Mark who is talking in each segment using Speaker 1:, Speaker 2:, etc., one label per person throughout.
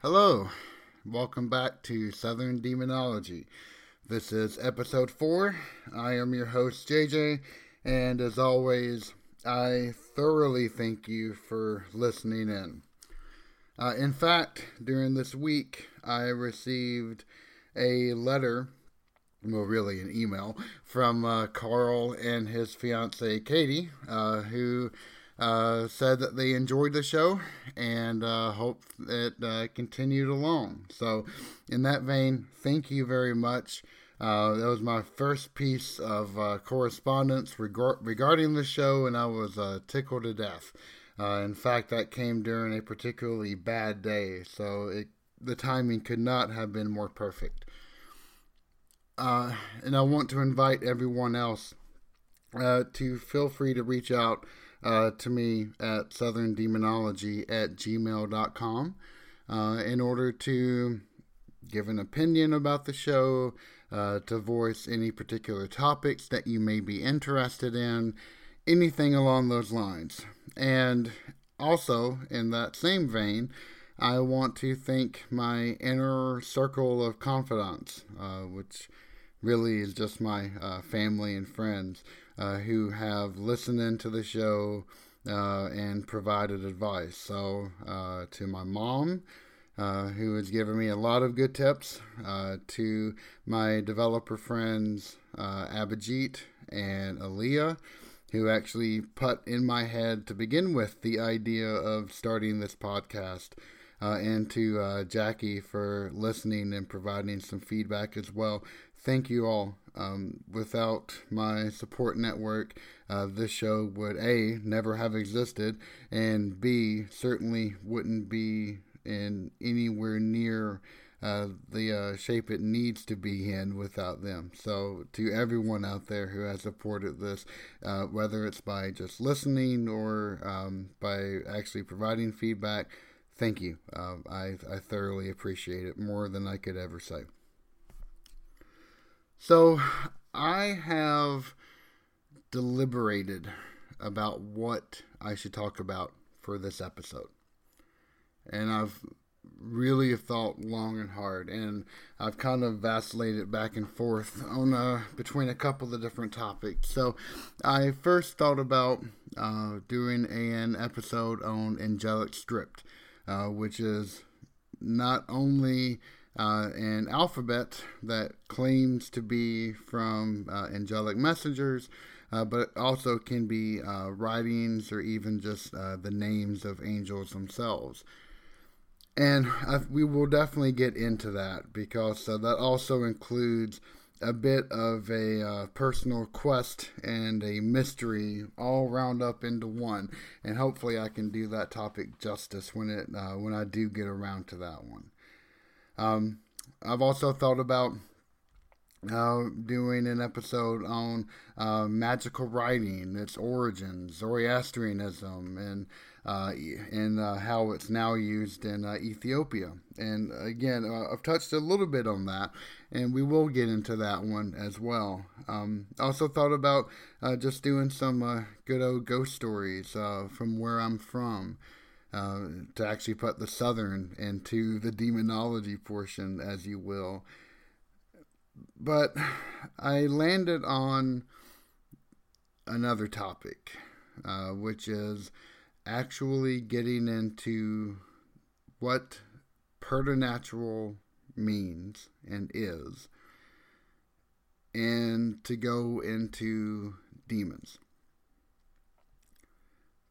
Speaker 1: Hello, welcome back to Southern Demonology. This is episode four. I am your host, JJ, and as always, I thoroughly thank you for listening in. Uh, in fact, during this week, I received a letter, well, really an email, from uh, Carl and his fiancee Katie, uh, who uh, said that they enjoyed the show and uh, hope it uh, continued along. So, in that vein, thank you very much. Uh, that was my first piece of uh, correspondence reg- regarding the show, and I was uh, tickled to death. in fact, that came during a particularly bad day, so it, the timing could not have been more perfect. and I want to invite everyone else to feel free to reach out uh, to me at southerndemonology at gmail.com uh, in order to give an opinion about the show, uh, to voice any particular topics that you may be interested in, anything along those lines. And also, in that same vein, I want to thank my inner circle of confidants, uh, which really is just my uh, family and friends uh, who have listened into the show uh, and provided advice. So, uh, to my mom, uh, who has given me a lot of good tips, uh, to my developer friends, Abhijit and Aaliyah, who actually put in my head to begin with the idea of starting this podcast. Uh, and to uh, Jackie for listening and providing some feedback as well. Thank you all. Um, without my support network, uh, this show would A, never have existed, and B, certainly wouldn't be in anywhere near uh, the uh, shape it needs to be in without them. So, to everyone out there who has supported this, uh, whether it's by just listening or um, by actually providing feedback, thank you. Uh, I, I thoroughly appreciate it more than I could ever say. So I have deliberated about what I should talk about for this episode. And I've really thought long and hard and I've kind of vacillated back and forth on uh, between a couple of different topics. So I first thought about uh, doing an episode on angelic script, uh, which is not only uh, an alphabet that claims to be from uh, angelic messengers, uh, but also can be uh, writings or even just uh, the names of angels themselves. And we will definitely get into that because uh, that also includes a bit of a personal quest and a mystery all round up into one. And hopefully, I can do that topic justice when it when I do get around to that one. Um, I've also thought about uh, doing an episode on uh, magical writing, its origins, Zoroastrianism, and uh, and uh, how it's now used in uh, Ethiopia. And again, uh, I've touched a little bit on that, and we will get into that one as well. Um, also thought about just doing some good old ghost stories from where I'm from. Uh, to actually put the southern into the demonology portion, as you will. But I landed on another topic, uh, which is actually getting into what preternatural means and is, and to go into demons.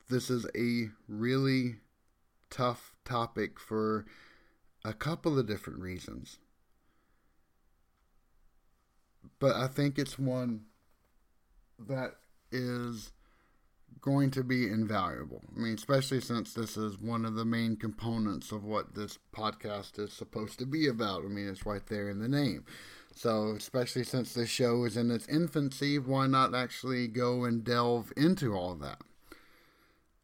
Speaker 1: This is a really tough topic for a couple of different reasons. But I think it's one that is going to be invaluable. I mean, especially since this is one of the main components of what this podcast is supposed to be about. I mean, it's right there in the name. So, especially since this show is in its infancy, why not actually go and delve into all that?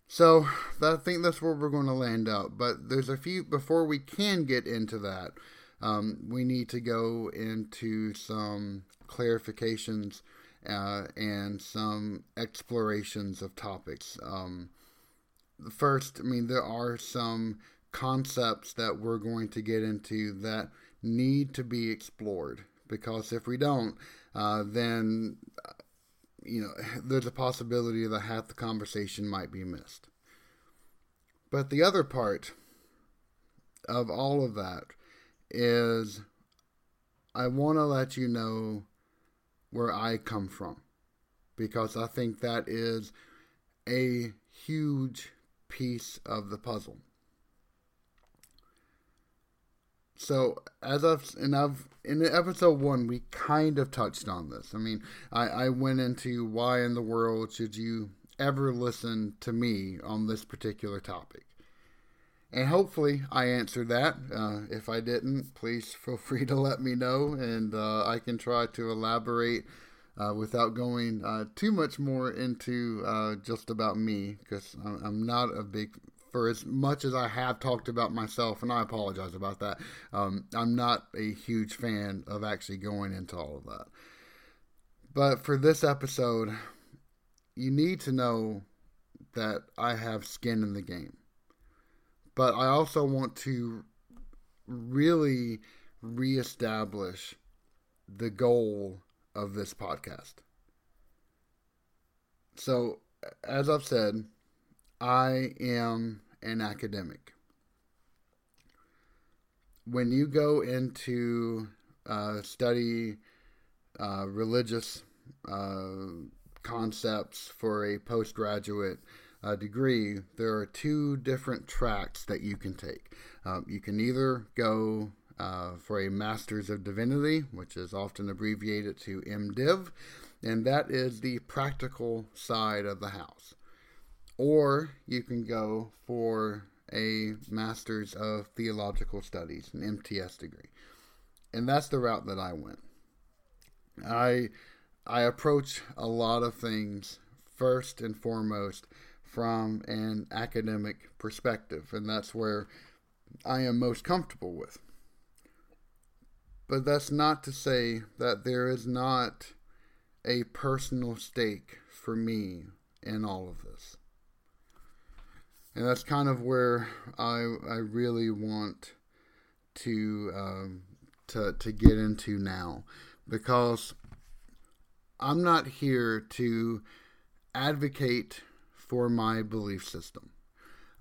Speaker 1: So, I think that's where we're going to land up. But there's a few, before we can get into that, um, we need to go into some clarifications uh, and some explorations of topics. Um, first, I mean, there are some concepts that we're going to get into that need to be explored because if we don't, uh, then you know there's a possibility that half the conversation might be missed. But the other part of all of that is I want to let you know where I come from because I think that is a huge piece of the puzzle. So as I've and I've in episode one we kind of touched on this. I mean, I, I went into why in the world should you ever listen to me on this particular topic. And hopefully I answered that. Uh, if I didn't, please feel free to let me know, and uh, I can try to elaborate uh, without going uh, too much more into uh, just about me, because I'm not a big. For as much as I have talked about myself, and I apologize about that, um, I'm not a huge fan of actually going into all of that. But for this episode, you need to know that I have skin in the game but I also want to really reestablish the goal of this podcast. So, as I've said, I am an academic. When you go into uh, study uh, religious uh, concepts for a postgraduate uh, degree, there are two different tracks that you can take. Um, you can either go uh, for a Master's of Divinity, which is often abbreviated to MDiv, and that is the practical side of the house. Or you can go for a Master's of Theological Studies, an MTS degree. And that's the route that I went. I I approach a lot of things first and foremost from an academic perspective, and that's where I am most comfortable with. But that's not to say that there is not a personal stake for me in all of this. And that's kind of where I, I really want to, um, to, to get into now because I'm not here to advocate for my belief system.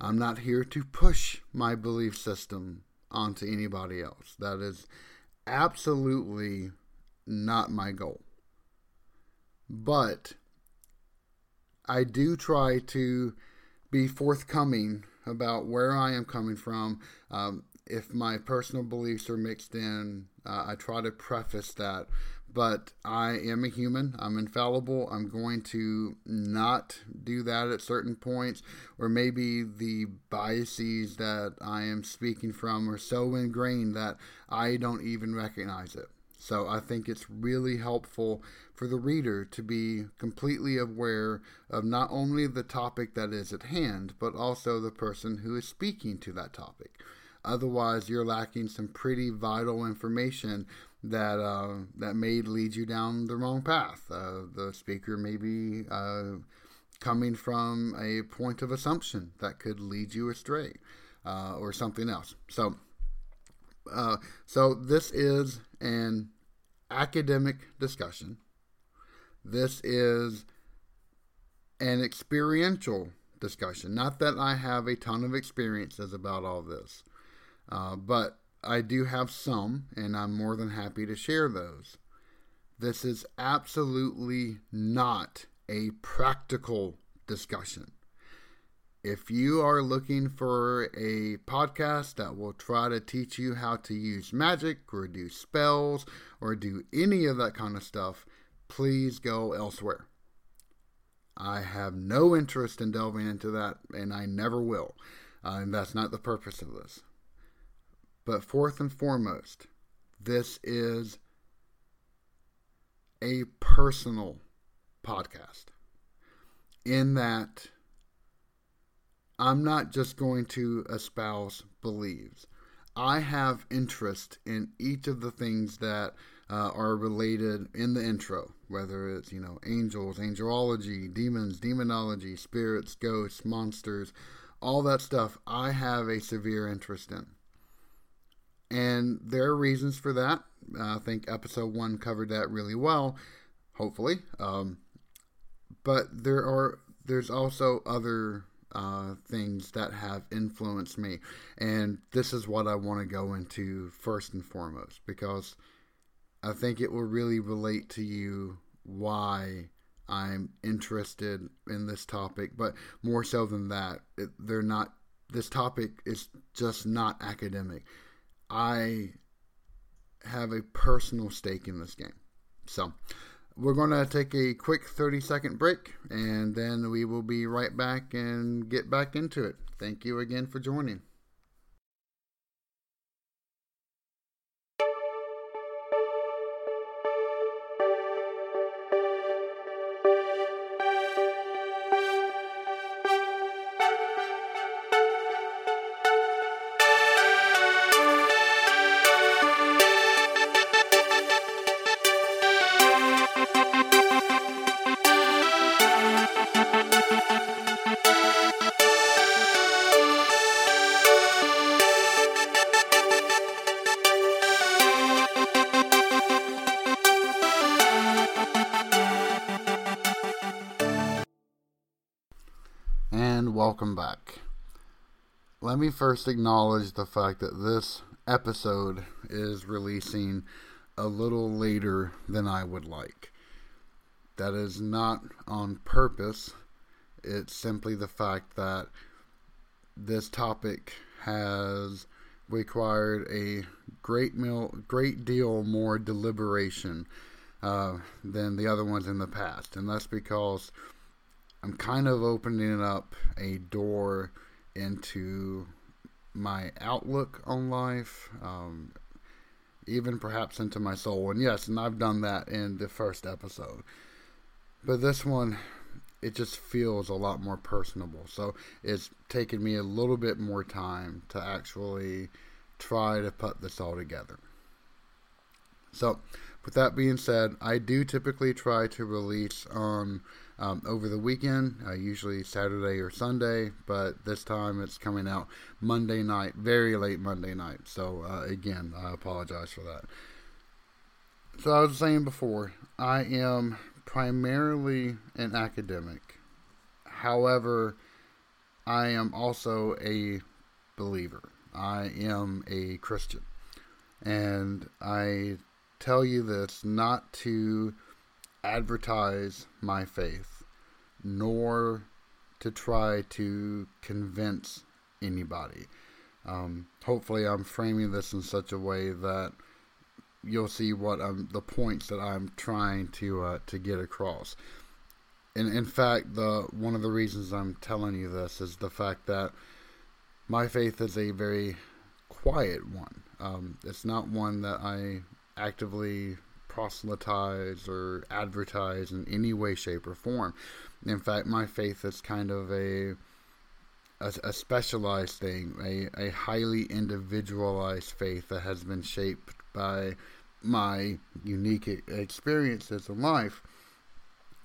Speaker 1: I'm not here to push my belief system onto anybody else. That is absolutely not my goal. But I do try to be forthcoming about where I am coming from. Um, if my personal beliefs are mixed in, uh, I try to preface that but I am a human. I'm infallible. I'm going to not do that at certain points, or maybe the biases that I am speaking from are so ingrained that I don't even recognize it. So I think it's really helpful for the reader to be completely aware of not only the topic that is at hand, but also the person who is speaking to that topic. Otherwise, you're lacking some pretty vital information that uh, that may lead you down the wrong path. Uh, the speaker may be uh, coming from a point of assumption that could lead you astray, uh, or something else. So, uh, so this is an academic discussion. This is an experiential discussion. Not that I have a ton of experiences about all this. Uh, but I do have some, and I'm more than happy to share those. This is absolutely not a practical discussion. If you are looking for a podcast that will try to teach you how to use magic or do spells or do any of that kind of stuff, please go elsewhere. I have no interest in delving into that, and I never will. Uh, and that's not the purpose of this. But fourth and foremost, this is a personal podcast in that I'm not just going to espouse beliefs. I have interest in each of the things that uh, are related in the intro, whether it's, you know, angels, angelology, demons, demonology, spirits, ghosts, monsters, all that stuff I have a severe interest in. And there are reasons for that. I think episode one covered that really well, hopefully. Um, but there are there's also other uh, things that have influenced me, and this is what I want to go into first and foremost because I think it will really relate to you why I'm interested in this topic. But more so than that, it, they're not. This topic is just not academic. I have a personal stake in this game. So, we're going to take a quick 30 second break and then we will be right back and get back into it. Thank you again for joining. Welcome back. Let me first acknowledge the fact that this episode is releasing a little later than I would like. That is not on purpose, it's simply the fact that this topic has required a great meal, great deal more deliberation uh, than the other ones in the past, and that's because I'm kind of opening up a door into my outlook on life, um, even perhaps into my soul. And yes, and I've done that in the first episode. But this one, it just feels a lot more personable. So it's taken me a little bit more time to actually try to put this all together. So, with that being said, I do typically try to release on um, over the weekend, uh, usually Saturday or Sunday, but this time it's coming out Monday night, very late Monday night. So, uh, again, I apologize for that. So, I was saying before, I am primarily an academic. However, I am also a believer. I am a Christian. And I tell you this not to advertise my faith, nor to try to convince anybody. Um, hopefully, I'm framing this in such a way that you'll see what I'm, the points that I'm trying to uh, to get across. And in fact, the one of the reasons I'm telling you this is the fact that my faith is a very quiet one. Um, it's not one that I actively proselytize or advertise in any way, shape, or form. In fact, my faith is kind of a a, a specialized thing, a, a highly individualized faith that has been shaped by my unique experiences in life,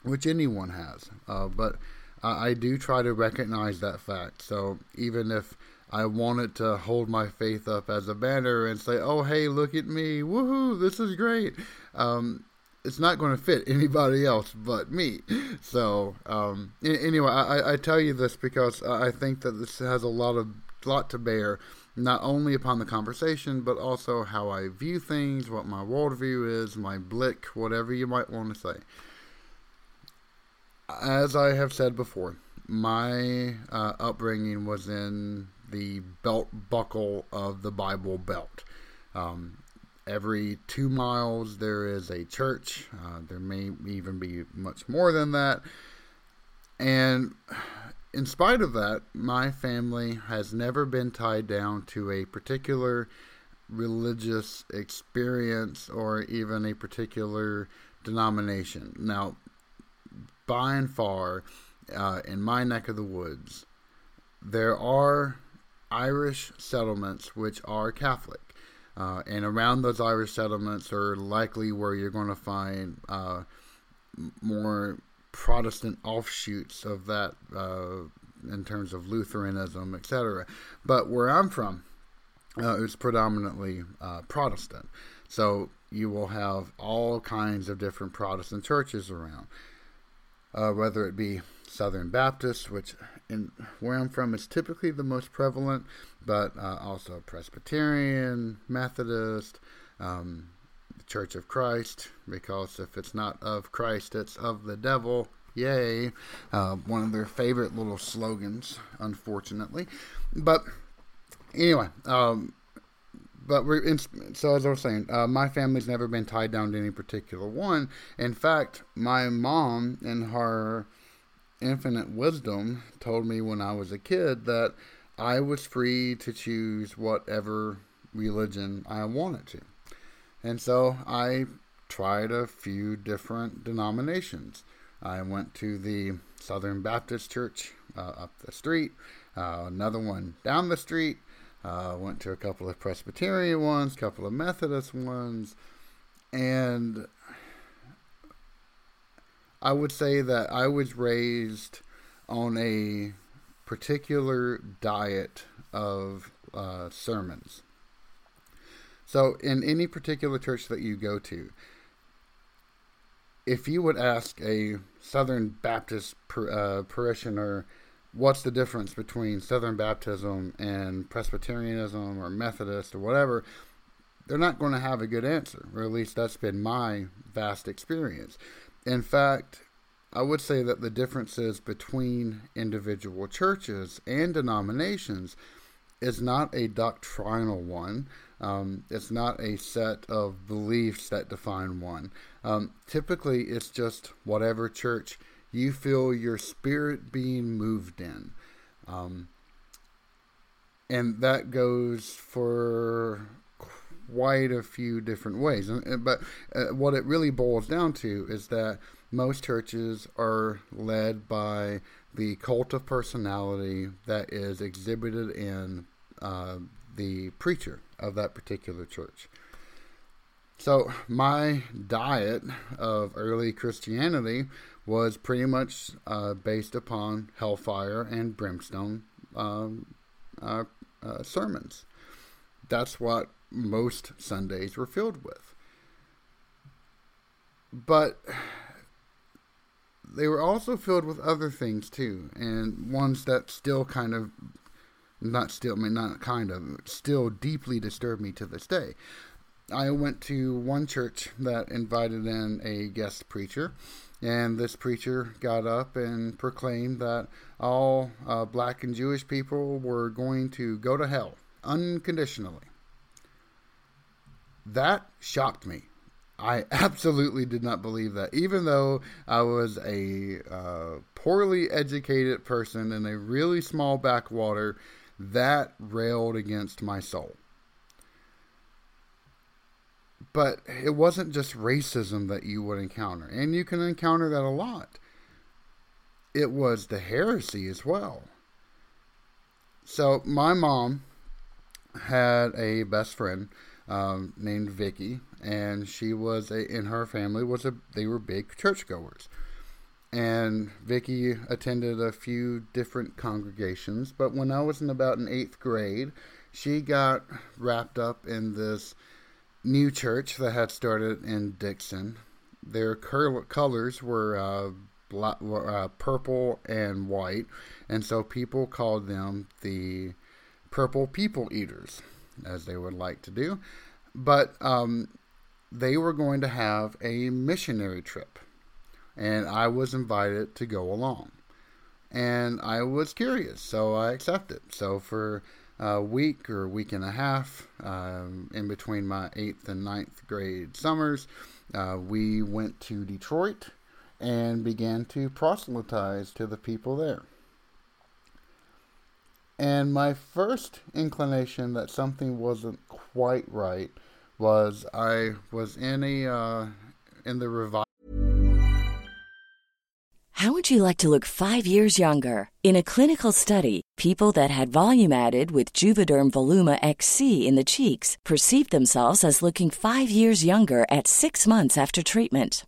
Speaker 1: which anyone has. Uh, but I, I do try to recognize that fact. So even if I wanted to hold my faith up as a banner and say, "Oh, hey, look at me! Woohoo! This is great." Um, it's not going to fit anybody else but me. So um, anyway, I, I, tell you this because I think that this has a lot of lot to bear, not only upon the conversation, but also how I view things, what my worldview is, my blik, whatever you might want to say. As I have said before, my uh, upbringing was in the belt buckle of the Bible Belt. Um, every two miles there is a church. Uh, there may even be much more than that. And in spite of that, my family has never been tied down to a particular religious experience or even a particular denomination. Now, by and far, uh, in my neck of the woods, there are Irish settlements which are Catholic. Uh, and around those Irish settlements are likely where you're going to find uh, more Protestant offshoots of that uh, in terms of Lutheranism, etc. But where I'm from, uh, it's predominantly uh, Protestant. So you will have all kinds of different Protestant churches around, uh, whether it be Southern Baptist, which in where I'm from is typically the most prevalent, but uh, also Presbyterian, Methodist, um, Church of Christ, because if it's not of Christ, it's of the devil. Yay! Uh, one of their favorite little slogans, unfortunately. But anyway, um, but we're in, so as I was saying, uh, my family's never been tied down to any particular one. In fact, my mom and her infinite wisdom told me when I was a kid that I was free to choose whatever religion I wanted to. And so I tried a few different denominations. I went to the Southern Baptist Church uh, up the street, uh, another one down the street. Uh, went to a couple of Presbyterian ones, a couple of Methodist ones, and I would say that I was raised on a particular diet of uh, sermons. So, in any particular church that you go to, if you would ask a Southern Baptist per, uh, parishioner, what's the difference between Southern Baptism and Presbyterianism or Methodist or whatever, they're not going to have a good answer, or at least that's been my vast experience. In fact, I would say that the differences between individual churches and denominations is not a doctrinal one. Um, it's not a set of beliefs that define one. Um, typically, it's just whatever church you feel your spirit being moved in. Um, and that goes for quite a few different ways. But uh, what it really boils down to is that most churches are led by the cult of personality that is exhibited in uh, the preacher of that particular church. So, my diet of early Christianity was pretty much uh, based upon hellfire and brimstone um, uh, uh, sermons. That's what most Sundays were filled with. But they were also filled with other things too, and ones that still kind of, not still, I mean, not kind of, still deeply disturb me to this day. I went to one church that invited in a guest preacher, and this preacher got up and proclaimed that all uh, black and Jewish people were going to go to hell unconditionally. That shocked me. I absolutely did not believe that, even though I was a uh, poorly educated person in a really small backwater, that railed against my soul. But it wasn't just racism that you would encounter, and you can encounter that a lot. It was the heresy as well. So my mom had a best friend um, named Vicky, and she was a in her family was a they were big churchgoers, and Vicky attended a few different congregations. But when I was in about an eighth grade, she got wrapped up in this new church that had started in Dixon. Their cur- colors were uh, black, uh, purple and white, and so people called them the Purple People Eaters as they would like to do. But um, they were going to have a missionary trip, and I was invited to go along. And I was curious, so I accepted. So for a week or a week and a half, um, in between my eighth and ninth grade summers, uh, we went to Detroit and began to proselytize to the people there. And my first inclination that something wasn't quite right was I was in a uh, in the revival.
Speaker 2: How would you like to look five years younger? In a clinical study, people that had volume added with Juvederm Voluma XC in the cheeks perceived themselves as looking five years younger at six months after treatment.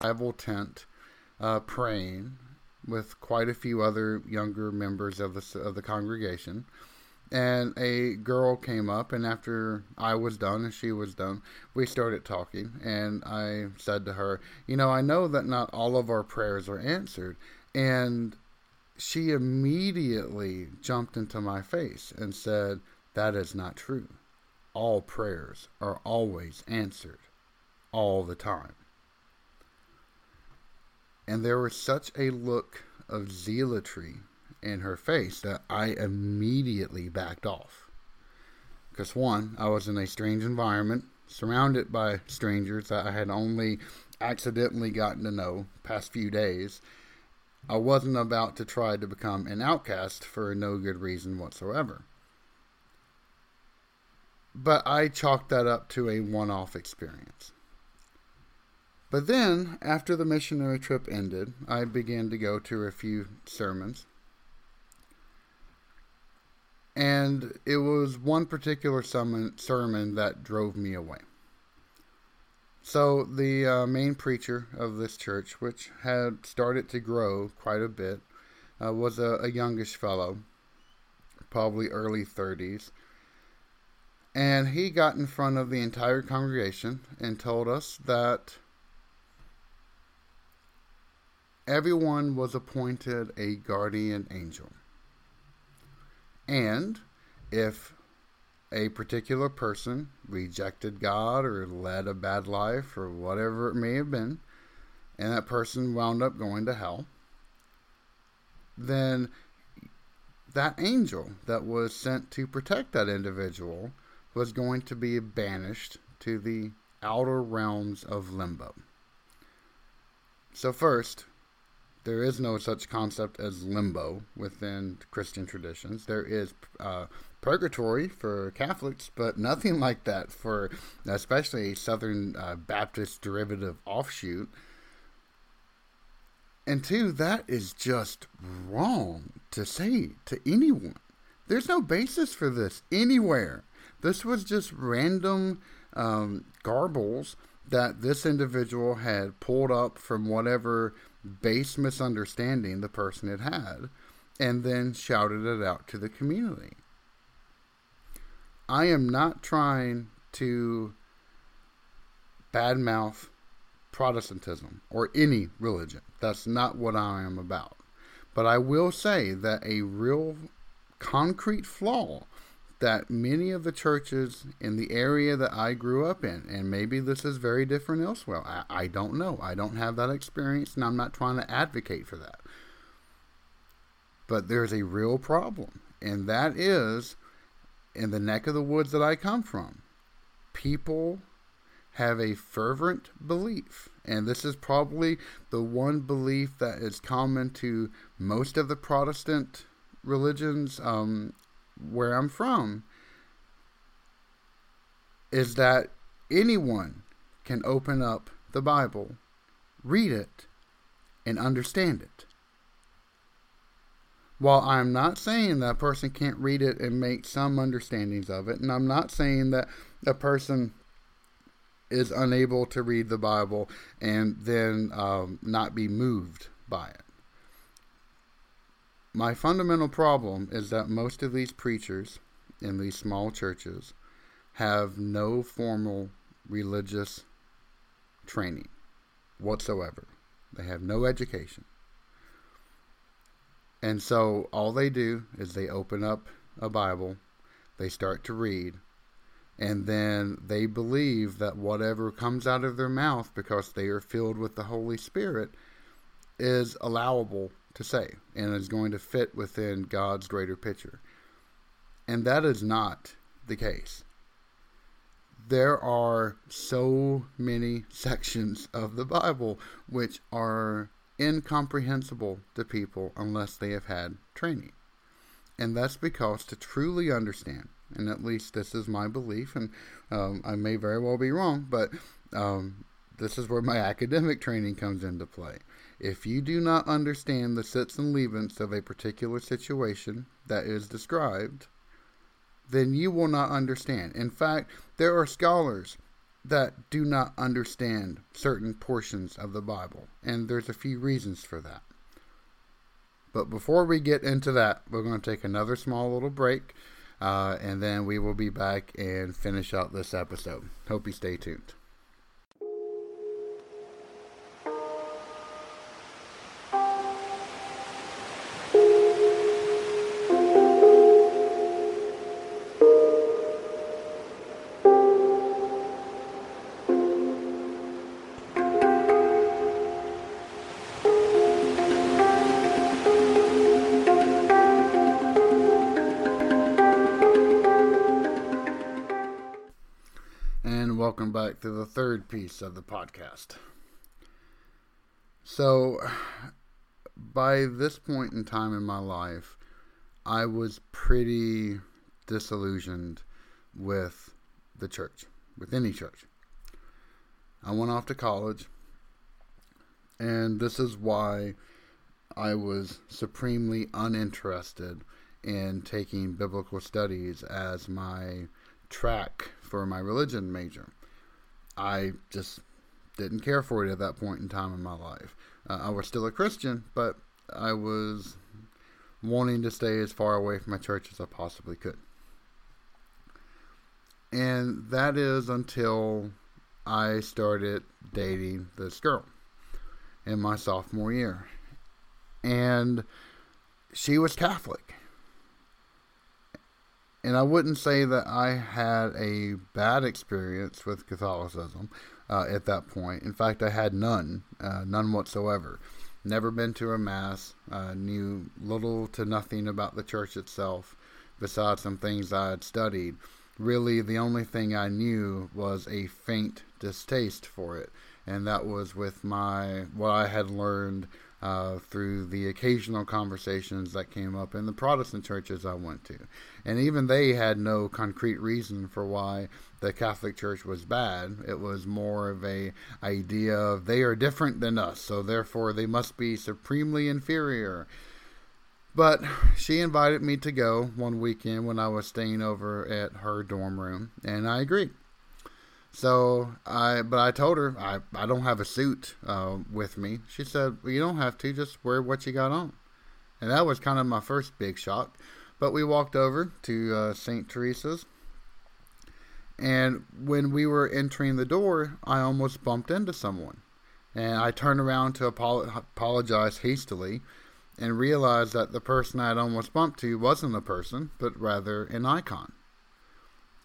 Speaker 1: Bible tent, uh, praying with quite a few other younger members of the of the congregation. And a girl came up and after i was done and she was done we started talking. And i said to her you know i know that not all of our prayers are answered. And she immediately jumped into my face and said that is not true. All prayers are always answered all the time and there was such a look of zealotry in her face that I immediately backed off. Because, one, I was in a strange environment, surrounded by strangers that I had only accidentally gotten to know past few days. I wasn't about to try to become an outcast for no good reason whatsoever. But I chalked that up to a one off experience. But then, after the missionary trip ended, I began to go to a few sermons and it was one particular sermon, that drove me away. So, the uh, main preacher of this church, which had started to grow quite a bit, uh, was a, a youngish fellow, probably early 30s. And he got in front of the entire congregation and told us that everyone was appointed a guardian angel. And if a particular person rejected God or led a bad life or whatever it may have been, and that person wound up going to hell, then that angel that was sent to protect that individual was going to be banished to the outer realms of limbo. So, first, there is no such concept as limbo within Christian traditions. There is uh, purgatory for Catholics, but nothing like that for especially Southern uh, Baptist derivative offshoot. And two, that is just wrong to say to anyone. There's no basis for this anywhere. This was just random um, garbles that this individual had pulled up from whatever base misunderstanding the person had had and then shouted it out to the community. I am not trying to badmouth Protestantism or any religion. That's not what I am about. But I will say that a real concrete flaw that many of the churches in the area that I grew up in, and maybe this is very different elsewhere, I, I don't know. I don't have that experience, and I'm not trying to advocate for that. But there's a real problem, and that is in the neck of the woods that I come from. People have a fervent belief, and this is probably the one belief that is common to most of the Protestant religions um, where I'm from is that anyone can open up the Bible, read it, and understand it. While I'm not saying that a person can't read it and make some understandings of it, and I'm not saying that a person is unable to read the Bible and then um, not be moved by it. My fundamental problem is that most of these preachers in these small churches have no formal religious training whatsoever. They have no education. And so all they do is they open up a Bible, they start to read, and then they believe that whatever comes out of their mouth because they are filled with the Holy Spirit is allowable to say and is going to fit within God's greater picture. And that is not the case. There are so many sections of the Bible which are incomprehensible to people unless they have had training. And that's because to truly understand, and at least this is my belief, and um, I may very well be wrong, but um, this is where my academic training comes into play. If you do not understand the Sitz im Lebens of a particular situation that is described, then you will not understand. In fact, there are scholars that do not understand certain portions of the Bible, and there's a few reasons for that. But before we get into that, we're going to take another small little break, uh, and then we will be back and finish out this episode. Hope you stay tuned. To the third piece of the podcast. So, by this point in time in my life, I was pretty disillusioned with the church, with any church. I went off to college, and this is why I was supremely uninterested in taking biblical studies as my track for my religion major. I just didn't care for it at that point in time in my life. Uh, I was still a Christian, but I was wanting to stay as far away from my church as I possibly could. And that is until I started dating this girl in my sophomore year. And she was Catholic and I wouldn't say that I had a bad experience with Catholicism uh, at that point. In fact, I had none, uh, none whatsoever. Never been to a mass. Uh, knew little to nothing about the church itself, besides some things I had studied. Really, the only thing I knew was a faint distaste for it, and that was with my what I had learned uh, through the occasional conversations that came up in the Protestant churches I went to. And even they had no concrete reason for why the Catholic Church was bad. It was more of a idea of they are different than us, so therefore they must be supremely inferior. But she invited me to go one weekend when I was staying over at her dorm room, and I agreed. So I, but I told her I, I don't have a suit uh, with me. She said, well, "You don't have to. Just wear what you got on." And that was kind of my first big shock. But we walked over to uh, St. Teresa's, and when we were entering the door, I almost bumped into someone, and I turned around to apologize hastily, and realized that the person I had almost bumped to wasn't a person, but rather an icon.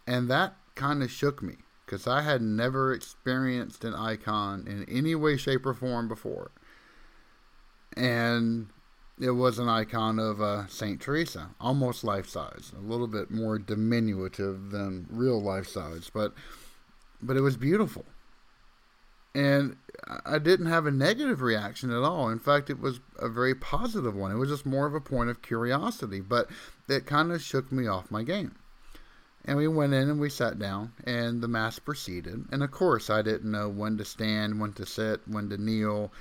Speaker 1: And that kind of shook me because I had never experienced an icon in any way, shape, or form before. And it was an icon of uh, Saint Teresa, almost life size, a little bit more diminutive than real life size, but but it was beautiful. And I didn't have a negative reaction at all. In fact, it was a very positive one. It was just more of a point of curiosity, but it kind of shook me off my game. And we went in and we sat down, and the mass proceeded. And of course, I didn't know when to stand, when to sit, when to kneel.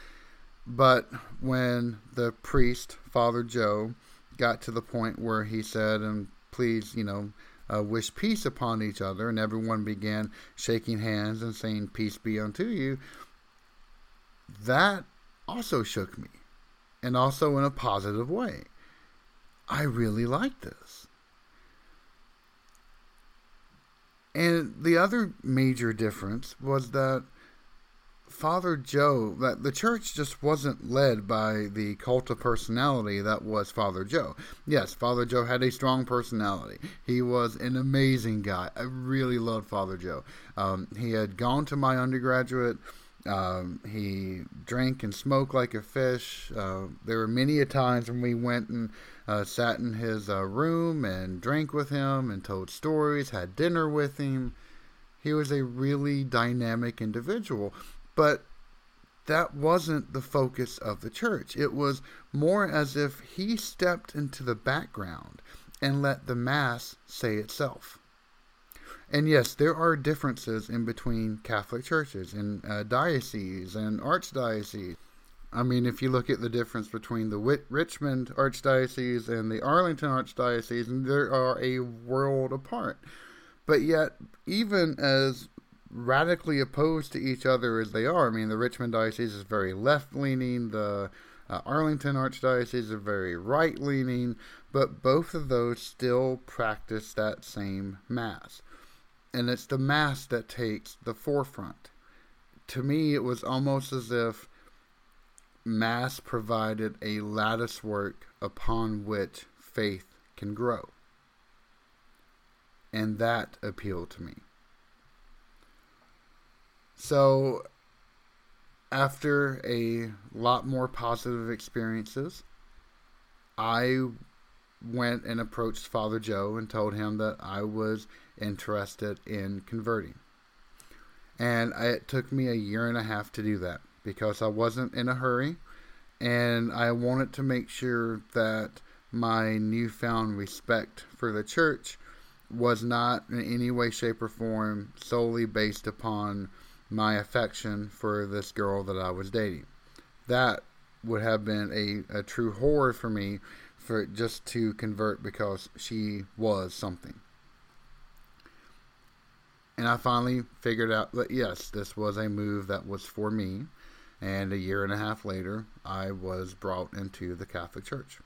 Speaker 1: But when the priest, Father Joe, got to the point where he said, and please, you know, uh, wish peace upon each other, and everyone began shaking hands and saying, Peace be unto you, that also shook me, and also in a positive way. I really like this. And the other major difference was that Father Joe, that the church just wasn't led by the cult of personality that was Father Joe. Yes, Father Joe had a strong personality. He was an amazing guy. I really loved Father Joe. Um, he had gone to my undergraduate. Um, he drank and smoked like a fish. Uh, there were many a times when we went and uh, sat in his uh, room and drank with him and told stories, had dinner with him. He was a really dynamic individual. But that wasn't the focus of the church. It was more as if he stepped into the background and let the Mass say itself. And yes, there are differences in between Catholic churches and uh, dioceses and archdioceses. I mean, if you look at the difference between the Whit- Richmond Archdiocese and the Arlington Archdiocese, and there are a world apart. But yet, even as radically opposed to each other as they are, I mean, the Richmond Diocese is very left leaning, the uh, Arlington Archdiocese is very right leaning, but both of those still practice that same Mass. And it's the Mass that takes the forefront. To me, it was almost as if Mass provided a lattice work upon which faith can grow. And that appealed to me. So, after a lot more positive experiences, I went and approached Father Joe and told him that I was interested in converting. And it took me a year and a half to do that because I wasn't in a hurry and I wanted to make sure that my newfound respect for the church was not in any way, shape, or form solely based upon my affection for this girl that I was dating. That would have been a, a true horror for me for just to convert because she was something. And I finally figured out that yes, this was a move that was for me and a year and a half later, I was brought into the Catholic Church.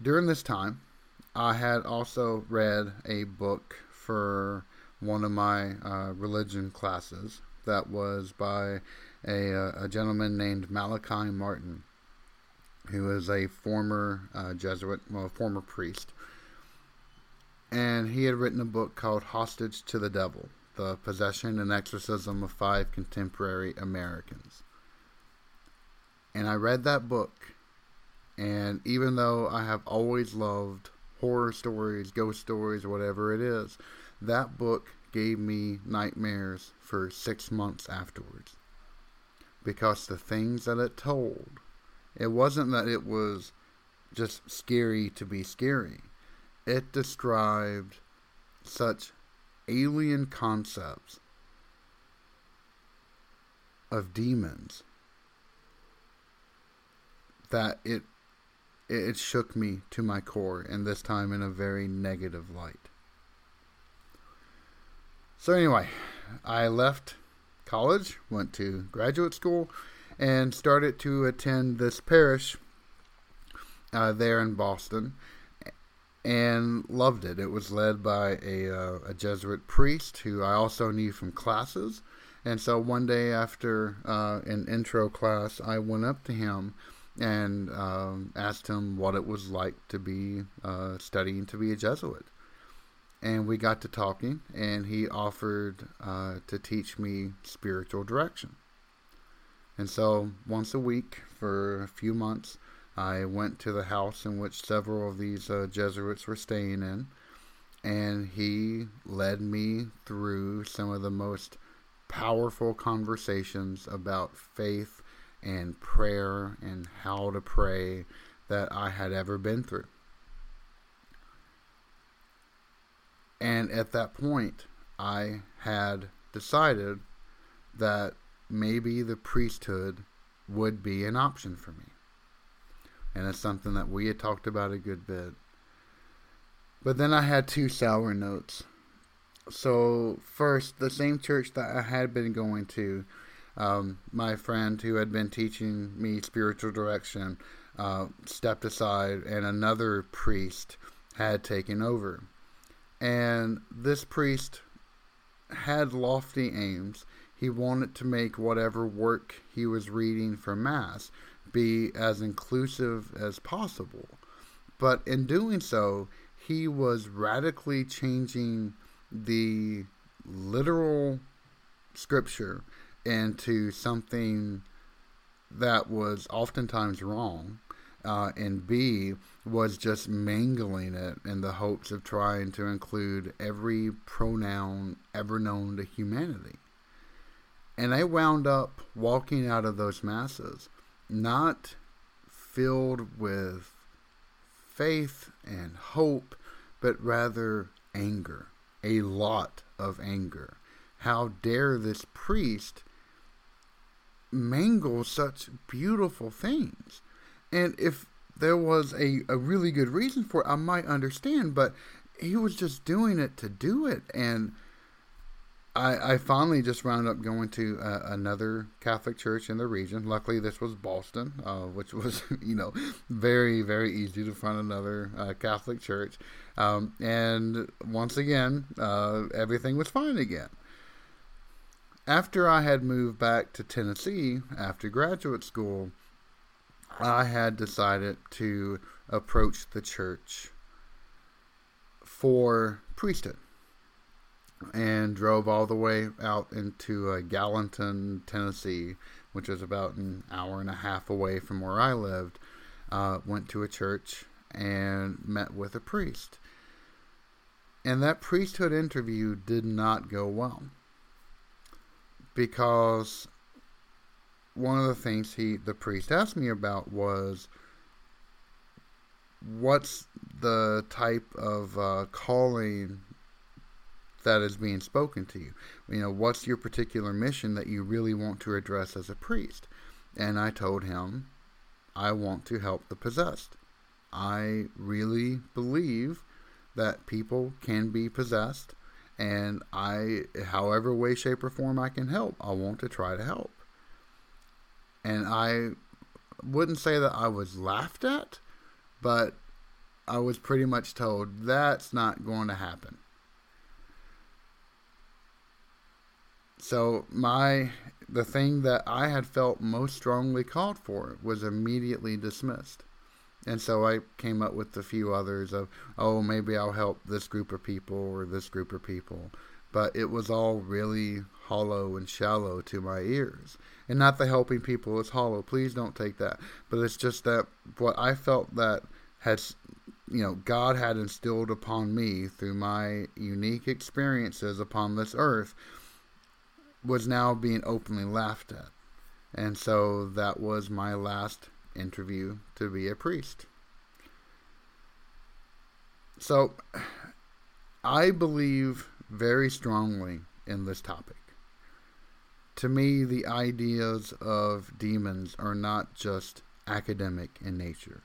Speaker 1: During this time, I had also read a book for one of my uh, religion classes that was by a, uh, a, gentleman named Malachi Martin, who is a former uh, Jesuit, well, former priest. And he had written a book called Hostage to the Devil the possession and exorcism of five contemporary Americans. And I read that book, and even though I have always loved horror stories, ghost stories, whatever it is, that book gave me nightmares for six months afterwards. because the things that it told, it wasn't that it was just scary to be scary. It described such alien concepts of demons that it it shook me to my core and this time in a very negative light. So anyway, I left college, went to graduate school and started to attend this parish uh, there in Boston and loved it. It was led by a, uh, a Jesuit priest who I also knew from classes. And so one day after uh, an intro class, I went up to him and um, asked him what it was like to be uh, studying to be a Jesuit. And we got to talking, and he offered uh, to teach me spiritual direction. And so once a week for a few months, I went to the house in which several of these uh, Jesuits were staying in, and he led me through some of the most powerful conversations about faith and prayer and how to pray that I had ever been through. And at that point, I had decided that maybe the priesthood would be an option for me and it's something that we had talked about a good bit. But then I had two sour notes. So, first, the same church that I had been going to, um, my friend who had been teaching me spiritual direction uh, stepped aside, and another priest had taken over. And this priest had lofty aims. He wanted to make whatever work he was reading for Mass be as inclusive as possible. But in doing so, he was radically changing the literal scripture into something that was oftentimes wrong. Uh, and B was just mangling it in the hopes of trying to include every pronoun ever known to humanity. And I wound up walking out of those masses not filled with faith and hope, but rather anger, a lot of anger. How dare this priest mangle such beautiful things? And if there was a, a really good reason for it, I might understand, but he was just doing it to do it. And I, I finally just wound up going to uh, another Catholic church in the region. Luckily, this was Boston, uh, which was, you know, very, very easy to find another uh, Catholic church. Um, and once again, uh, everything was fine again. After I had moved back to Tennessee after graduate school, I had decided to approach the church for priesthood and drove all the way out into uh, Gallatin, Tennessee, which is about an hour and a half away from where I lived. Uh, went to a church and met with a priest. And that priesthood interview did not go well because one of the things he the priest asked me about was what's the type of uh, calling that is being spoken to you. You know, what's your particular mission that you really want to address as a priest? And I told him, I want to help the possessed. I really believe that people can be possessed, and I, however way, shape, or form I can help, I want to try to help. And I wouldn't say that I was laughed at, but I was pretty much told that's not going to happen. So my the thing that I had felt most strongly called for was immediately dismissed. And so I came up with a few others of, oh, maybe I'll help this group of people or this group of people. But it was all really hollow and shallow to my ears. And not the helping people is hollow. Please don't take that. But it's just that what I felt that has, you know, God had instilled upon me through my unique experiences upon this earth was now being openly laughed at. And so that was my last interview to be a priest. So I believe very strongly in this topic. To me, the ideas of demons are not just academic in nature.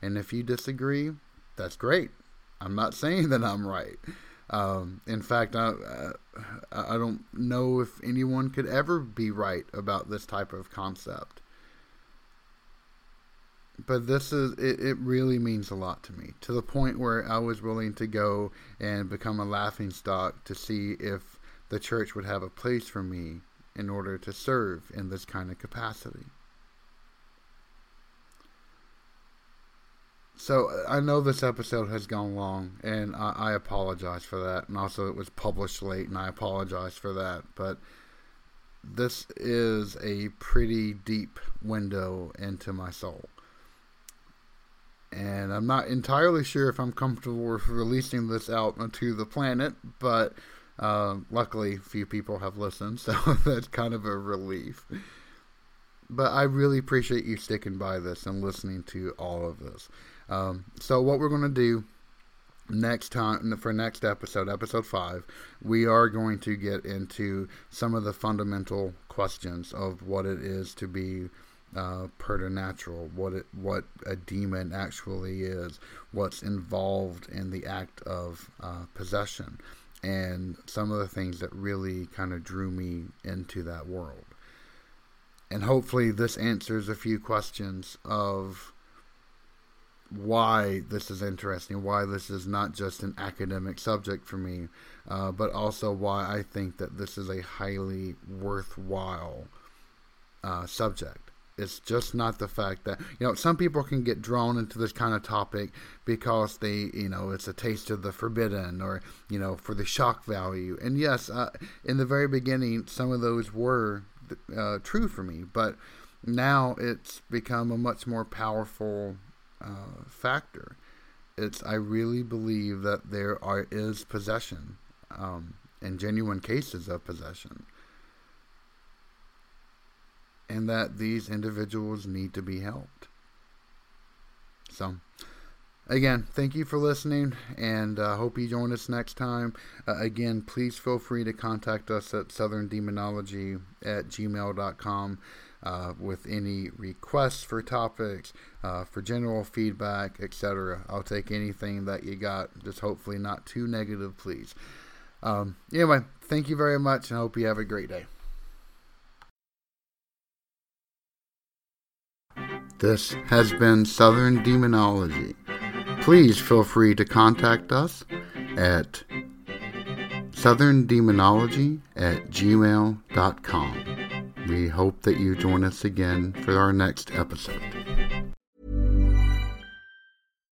Speaker 1: And if you disagree, that's great. I'm not saying that I'm right. Um, in fact, I, uh, I don't know if anyone could ever be right about this type of concept. But this is it, it really means a lot to me to the point where I was willing to go and become a laughing stock to see if the church would have a place for me in order to serve in this kind of capacity. So I know this episode has gone long, and I, I, apologize for that. And also, it was published late, and I apologize for that. But this is a pretty deep window into my soul. And I'm not entirely sure if I'm comfortable with releasing this out onto the planet, but uh, luckily, few people have listened, so that's kind of a relief. But I really appreciate you sticking by this and listening to all of this. Um, so what we're going to do next time for next episode, episode five, we are going to get into some of the fundamental questions of what it is to be uh, preternatural, what it what a demon actually is, what's involved in the act of uh, possession, and some of the things that really kind of drew me into that world. And hopefully, this answers a few questions of why this is interesting, why this is not just an academic subject for me, uh, but also why I think that this is a highly worthwhile uh, subject. It's just not the fact that, you know, some people can get drawn into this kind of topic because they, you know, it's a taste of the forbidden or, you know, for the shock value. And yes, uh, in the very beginning, some of those were uh, true for me, but now it's become a much more powerful uh, factor. It's I really believe that there are is possession, um, and genuine cases of possession, and that these individuals need to be helped. So, again, thank you for listening, and uh, hope you join us next time. Uh, again, please feel free to contact us at southerndemonology at gmail.com uh, with any requests for topics, uh, for general feedback, etc. I'll take anything that you got, just hopefully not too negative, please. Um, anyway, thank you very much, and I hope you have a great day. This has been Southern Demonology. Please feel free to contact us at southerndemonology at gmail.com. We hope that you join us again for our next episode.